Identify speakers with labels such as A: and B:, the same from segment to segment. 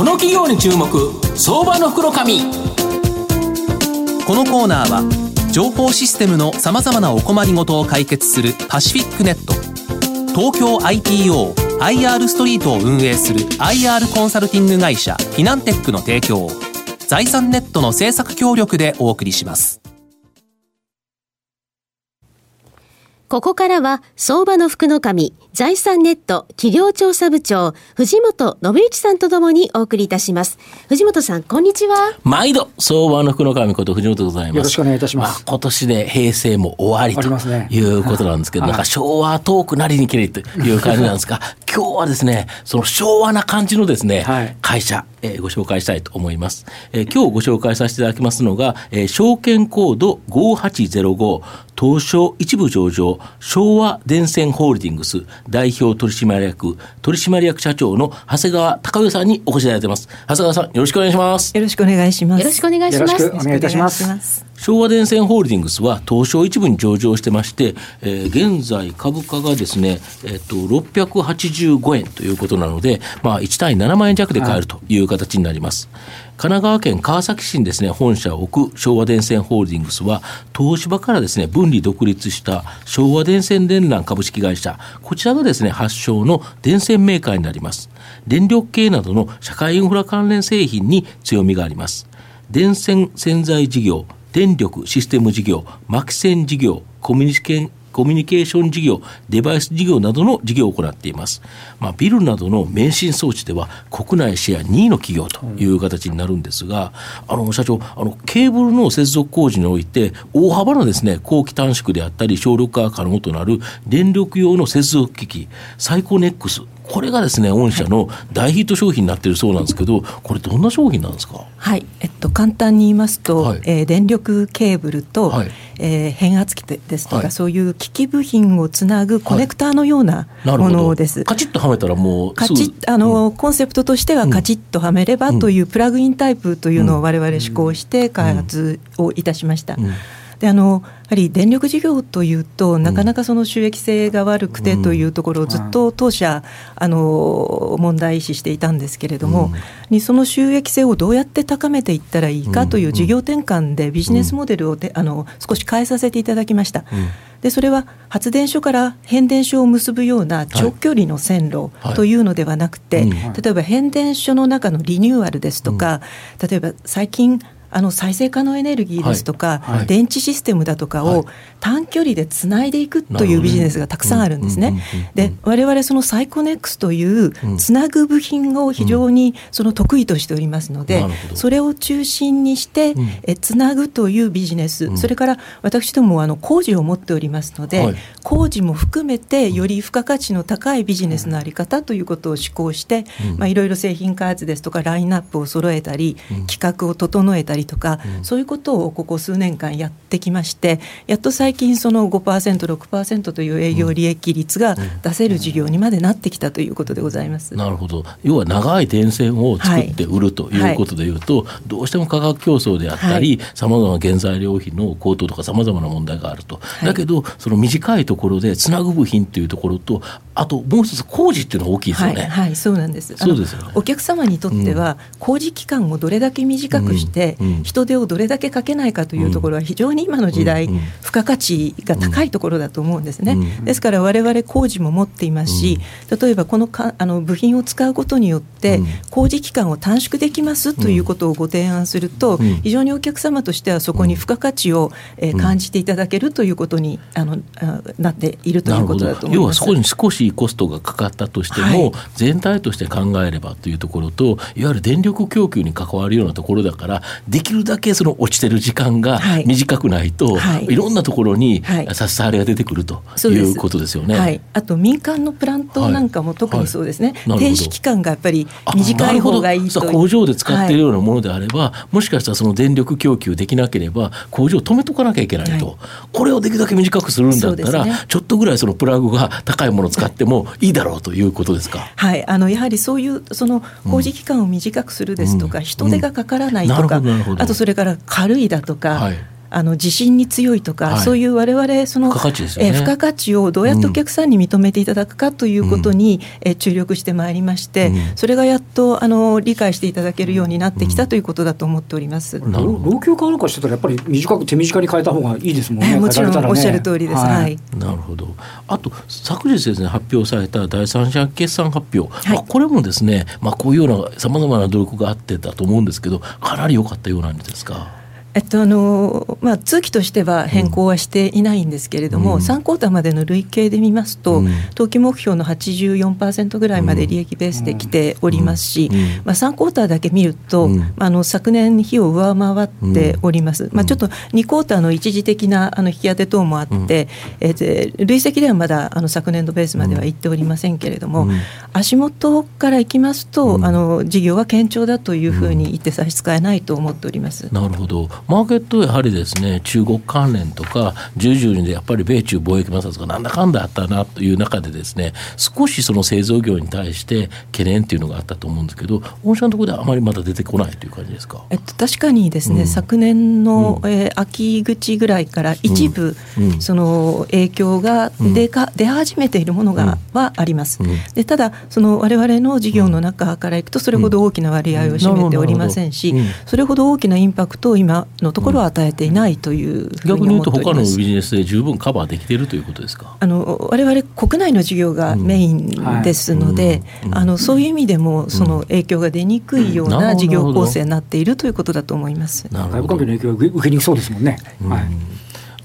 A: この企業に注目相場の袋紙。
B: このコーナーは情報システムのさまざまなお困りごとを解決するパシフィックネット。東京 IPO IR ストリートを運営する IR コンサルティング会社フィナンテックの提供を財産ネットの政策協力でお送りします。
C: ここからは、相場の福の神、財産ネット企業調査部長、藤本信之さんとともにお送りいたします。藤本さん、こんにちは。
D: 毎度、相場の福の神こと藤本でございます。
E: よろしくお願いいたします。
D: まあ、今年で平成も終わりということなんですけど、ね、なんか昭和トークなりにきれいという感じなんですが、今日はですね、その昭和な感じのですね、はい、会社、えー、ご紹介したいと思います。えー、今日ご紹介させていただきますのが、えー、証券コード5805東証一部上場昭和電線ホールディングス代表取締役取締役社長の長谷川隆上さんにお越しいただいてます。長谷川さん、よろしくお願いします。
F: よろしくお願いします。
C: よろしくお願いします。
E: お願いいたします。
D: 昭和電線ホールディングスは東証一部に上場してまして、えー、現在株価がですね、えっ、と、685円ということなので、まあ、1単位7万円弱で買えるという形になります。はい神奈川県川崎市にですね、本社を置く昭和電線ホールディングスは、東芝からですね、分離独立した昭和電線電缆株式会社、こちらがですね、発祥の電線メーカーになります。電力系などの社会インフラ関連製品に強みがあります。電線洗剤事業、電力システム事業、膜線事業、コミュニケーコミュニケーション事業、デバイス事業などの事業を行っています。まあ、ビルなどの免震装置では国内シェア2位の企業という形になるんですが、あの社長、あのケーブルの接続工事において大幅なですね、後期短縮であったり省力化が可能となる電力用の接続機器、サイコネックスこれがですね御社の大ヒット商品になっているそうなんですけどこれどんな商品なんですか？
F: はい。えっと簡単に言いますと、はい、えー、電力ケーブルと、はい、えー、変圧器ですとか、はい、そういう機器部品をつなぐコネクターのようなものです。
D: カチッとはめたらもう
F: カチッあの、うん、コンセプトとしてはカチッとはめればというプラグインタイプというのを我々試行して開発をいたしました。であのやはり電力事業というと、なかなかその収益性が悪くてというところをずっと当社、あの問題視していたんですけれども、にその収益性をどうやって高めていったらいいかという事業転換でビジネスモデルをであの少し変えさせていただきました。でそれは発電所から変電所を結ぶような長距離の線路というのではなくて、例えば変電所の中のリニューアルですとか、例えば最近あの再生可能エネルギーですとか、はい。はい、電池システムだとかを短距離でつないでいくというビジネスがたくさんあるんですね。で我々そのサイコネックスというつなぐ部品を非常にその得意としておりますので、それを中心にしてえつなぐというビジネス、それから私どもあの工事を持っておりますので、工事も含めてより付加価値の高いビジネスの在り方ということを施行して、まあ、いろいろ製品開発ですとかラインナップを揃えたり、企画を整えたりりとか、うん、そういうことをここ数年間やってきましてやっと最近その 5%6% という営業利益率が出せる事業にまでなってきたということでございます。
D: なるほど。要は長い電線を作って売るということでいうと、はい。はい、どうしても価格競争であったりさまざまな原材料費の高騰とかさまざまな問題があると、はい、だけどその短いところでつなぐ部品というところとあともう一つ工事っていうのは大きいですよね。
F: はい、そうなんです。
D: そうですよね。
F: お客様にとっては、工事期間をどれだけ短くして、うん人手をどれだけかけないかというところは非常に今の時代、付加価値が高いところだと思うんですね。ですから我々工事も持っていますし、例えばこのかあの部品を使うことによって工事期間を短縮できますということをご提案すると、非常にお客様としてはそこに付加価値を、え感じていただけるということにあのなっているということだと思います。要はそこに
D: 少しコストがかかったとしても、はい、全体として考えればというところといわゆる電力供給に関わるようなところだからできるだけその落ちてる時間が短くないと、はい、いろんなところに差し障りが出てくるということですよね。
F: はい、あと民間のプラントなんかも特にそうですね、停止期間がやっぱり短い方がいいと
D: 工場で使っているようなものであれば、もしかしたらその電力供給できなければ工場を止めとかなきゃいけないと、これをできるだけ短くするんだったら、ね、ちょっとぐらいそのプラグが高いものを使っても いいだろうということですか？
F: はい、あのやはりそういうその工事期間を短くするですとか、うん、人手がかからないとか、あとそれから軽いだとか。はいあの地震に強いとか、
D: はい
F: そういう我々その
D: 付加価値ですよね
F: えー付加価値をどうやってお客さんに認めていただくかということに、えー注力してまいりまして、
D: うん
F: それがやっとあの理解していただけるようになってきたということだと思っております。
D: なるほど
E: 老朽化なんかしてたらやっぱり短く手短に変えた方がいいですもんね。
F: えーもちろんおっしゃる通りです。はい。
D: なるほど。あと昨日ですね発表された第三者決算発表、
F: はい
D: まあ、これもですね、まあ、こういうようなさまざまな努力があってたと思うんですけどかなり良かったようなんですか？
F: えっとあのまあ、通期としては変更はしていないんですけれども、
D: うん。
F: 3クォーターまでの累計で見ますと、
D: うん。
F: 当期目標の84%ぐらいまで利益ベースで来ておりますし、
D: うん。うん。
F: まあ、3クォーターだけ見ると、
D: うん。
F: まあ、あの昨年比を上回っております、まあ、ちょっと2クォーターの一時的なあの引き当て等もあって、えーで累積ではまだあの昨年度ベースまでは行っておりませんけれども、
D: うん。
F: 足元からいきますと、
D: うん。
F: あの事業は堅調だというふうに言って差し支えないと思っております。
D: なるほど、マーケットやはりですね中国関連とか、従々でやっぱり米中貿易摩擦がなんだかんだあったなという中で、ですね少しその製造業に対して懸念っていうのがあったと思うんですけど、御社のところではあまりまだ出てこないという感じですか？
F: えっと、確かにですね、
D: うん。
F: 昨年の、
D: うん。
F: えー秋口ぐらいから一部、
D: うん。
F: その影響が出か、出始めているものが、はあります、
D: うん。
F: でただその我々の事業の中からいくとそれほど大きな割合を占めておりませんし、それほど大きなインパクトを今のところは与えていないというふう
D: 逆に言う
F: に思っており
D: と他の。ビジネスで十分カバーできているということですか？
F: あの我々国内の事業がメインですので、
D: うん
F: あのそういう意味でもその影響が出にくいよう
D: うん
F: な事業構成になっているということだと思います。
E: 外部環境の影響が受け受けにくそうですもんね。はい。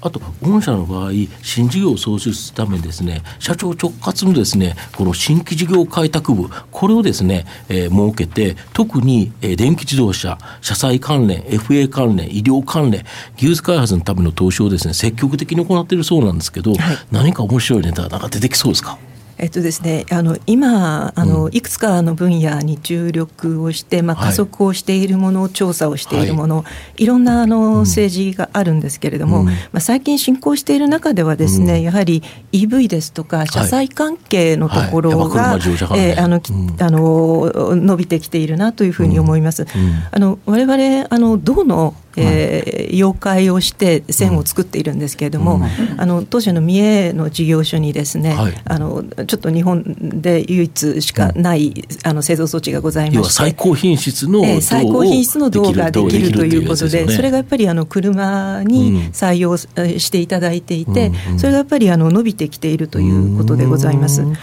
D: あと、御社の場合、新事業を創出するためにですね、社長直轄のですね、この新規事業開拓部、これをですね、えー設けて、特に、えー電気自動車、車載関連、FA 関連、医療関連、技術開発のための投資をですね、積極的に行っているそうなんですけど、何か面白いネタがなんか出てきそうですか？
F: えっとですね、あの今あの、いくつかの分野に注力をして、まあ、
D: はい。
F: 加速をしているもの、調査をしているもの、い、ろんなあの政治があるんですけれども、
D: うん。
F: まあ、最近進行している中ではですね、
D: うん。
F: やはり EV ですとか車載関係のところが、伸びてきているなというふうに思います。あの我々あの銅のえー妖怪をして線を作っているんですけれども、あの当社の三重の事業所にですね、
D: はい。
F: あのちょっと日本で唯一しかない、あの製造装置がござい
D: 要
F: まして
D: は最高品質の
F: えー最高品質の銅ができるということで、それが
D: が
F: やっぱりあの車に採用えーしていただいていて、
D: うんうん。
F: それがやっぱりあの伸びてきているということでございます。
D: うん。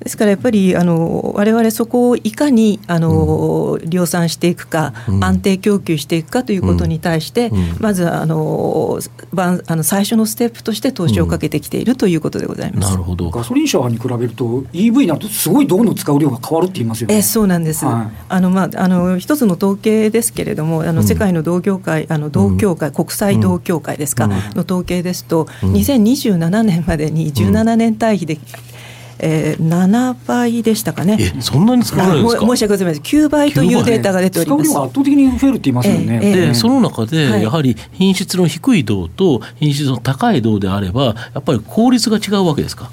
F: ですからやっぱりあの我々そこをいかにあの、量産していくか、
D: うん。
F: 安定供給していくかということに対して、
D: うん。
F: まずはあのばあの最初のステップとして投資をかけてきているということでございます。
D: なるほど。
E: ガソリン車に比べると EV になるとすごい銅の使う量が変わるって言いますよね。
F: えーそうなんです、
E: はい。
F: あのまあ、あの一つの統計ですけれども、あの
D: うん。
F: 世界の同業界、あの同協会、国際同協会ですか、
D: うん。
F: の統計ですと、
D: うん。
F: 2027年までに17年対比で、えー7倍でしたかね。
D: え、そんなに使わないんですか？
F: も申し訳ございません、9倍というデータが出ております
E: 使う量。が圧倒的に増えるって言いますよね。
F: ええ
D: で、その中で、
F: はい
D: やはり品質の低い銅と品質の高い銅であれば、やっぱり効率が違うわけですか？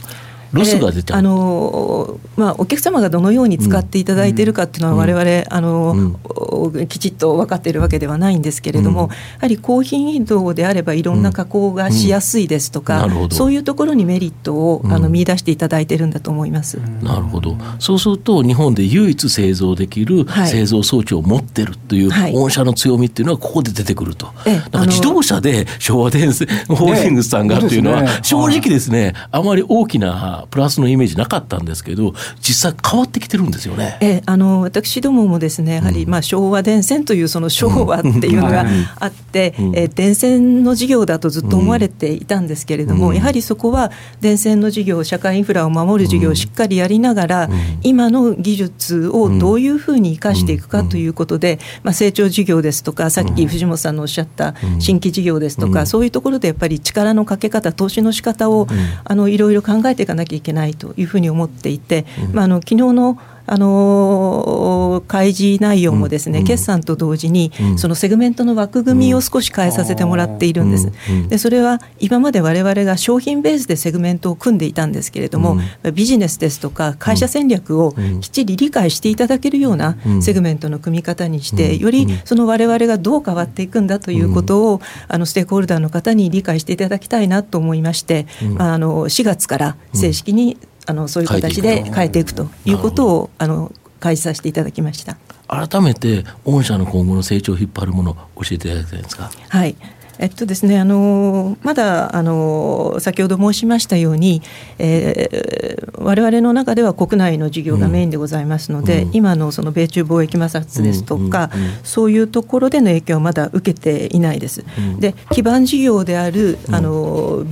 D: ロスが出ちゃう。
F: えーあのまあ、お客様がどのように使っていただいているかっていうのは、
D: うん。
F: 我々あの、
D: うん。
F: おきちっと分かっているわけではないんですけれども、
D: うん。
F: やはり高品移動であれば、いろんな加工がしやすいですとか、
D: うん。なるほど。
F: そういうところにメリットを、あ
D: うん。
F: の見出していただいているんだと思います。
D: なるほど。そうすると、日本で唯一製造できる
F: はい。
D: 製造装置を持ってるという、
F: はい。
D: 御社の強みっていうのはここで出てくると。
F: ええ。
D: なんか自動車で昭和電線ホールディングスさんがっていうのは、正直ですね、あまり大きなプラスのイメージなかったんですけど、実際変わってきてるんですよね。
F: ええあの私どももですねやはり、まあ、昭和電線というその昭和っていうのがあって、
D: うん。
F: えー電線の事業だとずっと思われていたんですけれども、
D: うん。
F: やはりそこは電線の事業社会インフラを守る事業をしっかりやりながら、今の技術をどういうふうに生かしていくかということで、まあ、成長事業ですとかさっき藤本さんのおっしゃった新規事業ですとか、
D: うん。
F: そういうところでやっぱり力のかけ方投資の仕方を、あのいろいろ考えていかなきゃいけないというふうに思っていて、まあ、あの昨日のあの開示内容もですね、決算と同時に、そのセグメントの枠組みを少し変えさせてもらっているんです。でそれは今まで我々が商品ベースでセグメントを組んでいたんですけれども、ビジネスですとか会社戦略をきっちり理解していただけるようなセグメントの組み方にして、よりその我々がどう変わっていくんだということを、あのステークホルダーの方に理解していただきたいなと思いまして、あの4月から正式に、あのそういう形で変えていくということをあの開示させていただきました。
D: 改めて御社の今後の成長を引っ張るものを教えていただきたいんですか。
F: はいえっとですね、あのまだあの先ほど申しましたように、えー、我々の中では国内の事業がメインでございますので、うん、今のその米中貿易摩擦ですとか、うんうん、そういうところでの影響はまだ受けていないです。で基盤事業であるあの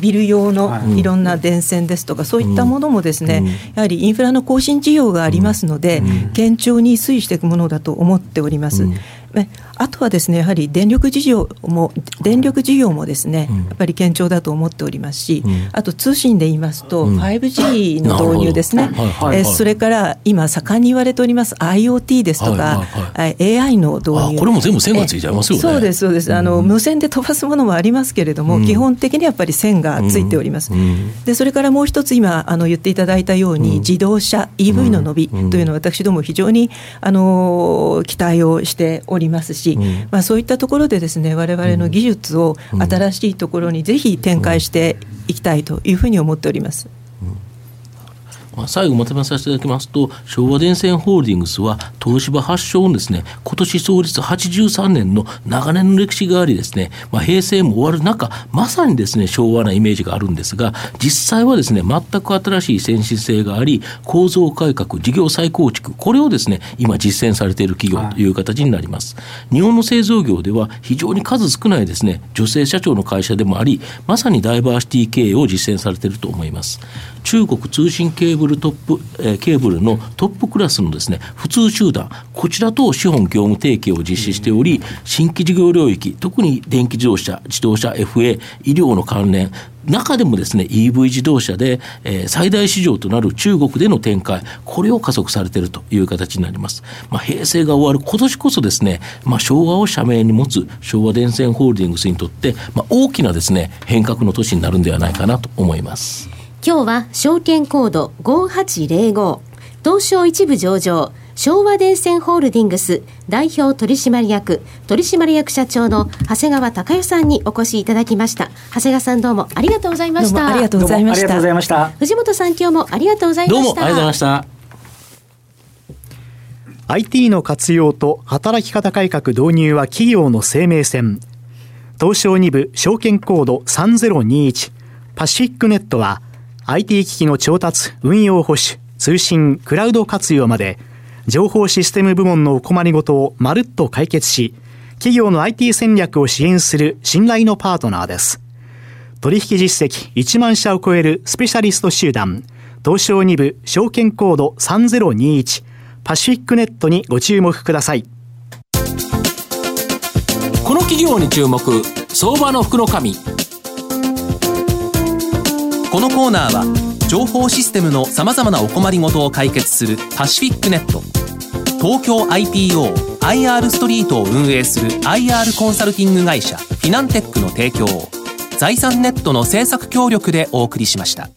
F: ビル用のい。ろんな電線ですとか、そういったものもですね、やはりインフラの更新事業がありますので、堅調に推移していくものだと思っております。あとはですねやはり電力事業も電力事業もですね、やっぱり堅調だと思っておりますし、あと通信で言いますと、5G の導入ですね、えそれから今盛んに言われております IoT ですとか、はい AI の導入。
D: これも全部線がついちゃいますよね。
F: そうですそうです。あの、無線で飛ばすものもありますけれども、基本的にやっぱり線がついております、でそれからもう一つ今あの言っていただいたように、自動車 EV の伸びというのは私ども非常にあの期待をしておりますし、まあ、そういったところでですね我々の技術を新しいところにぜひ展開していきたいというふうに思っております。
D: まあ、最後まとめさせていただきますと昭和電線ホールディングスは東芝発祥のですね今年創立83年の長年の歴史がありですね、まあ、平成も終わる中まさにですね昭和なイメージがあるんですが実際はですね全く新しい先進性があり構造改革事業再構築これをですね今実践されている企業という形になります、日本の製造業では非常に数少ないですね女性社長の会社でもありまさにダイバーシティ経営を実践されていると思います中国通信ケーブルトップ、えー、ケーブルのトップクラスのですね普通集団こちらと資本業務提携を実施しており新規事業領域特に電気自動車自動車 FA 医療の関連中でもですね EV 自動車で、えー、最大市場となる中国での展開これを加速されているという形になります、まあ、平成が終わる今年こそですね、まあ、昭和を社名に持つ昭和電線ホールディングスにとって、まあ、大きなですね変革の年になるんではないかなと思います。
C: 今日は証券コード5805東証一部上場。昭和電線ホールディングス。代表取締役。取締役社長の長谷川隆代さんにお越しいただきました。長谷川さんどうもありがとうございました。
F: ありがとうございま
E: した。
C: 藤本さん今日もありがとうございました。
D: どうもありがとうございました。
G: IT の活用と働き方改革導入は企業の生命線。東証2部証券コード3021パシフィックネットは IT 機器の調達、運用保守、通信、クラウド活用まで、情報システム部門のお困りごとをまるっと解決し、企業の IT 戦略を支援する信頼のパートナーです。取引実績1万社を超えるスペシャリスト集団、東証2部証券コード3021パシフィックネットにご注目ください。
A: この企業に注目、相場の福の神。
B: このコーナーは情報システムのさまざまなお困りごとを解決するパシフィックネット東京 IPOIR ストリートを運営する IR コンサルティング会社フィナンテックの提供を財産ネットの政策協力でお送りしました。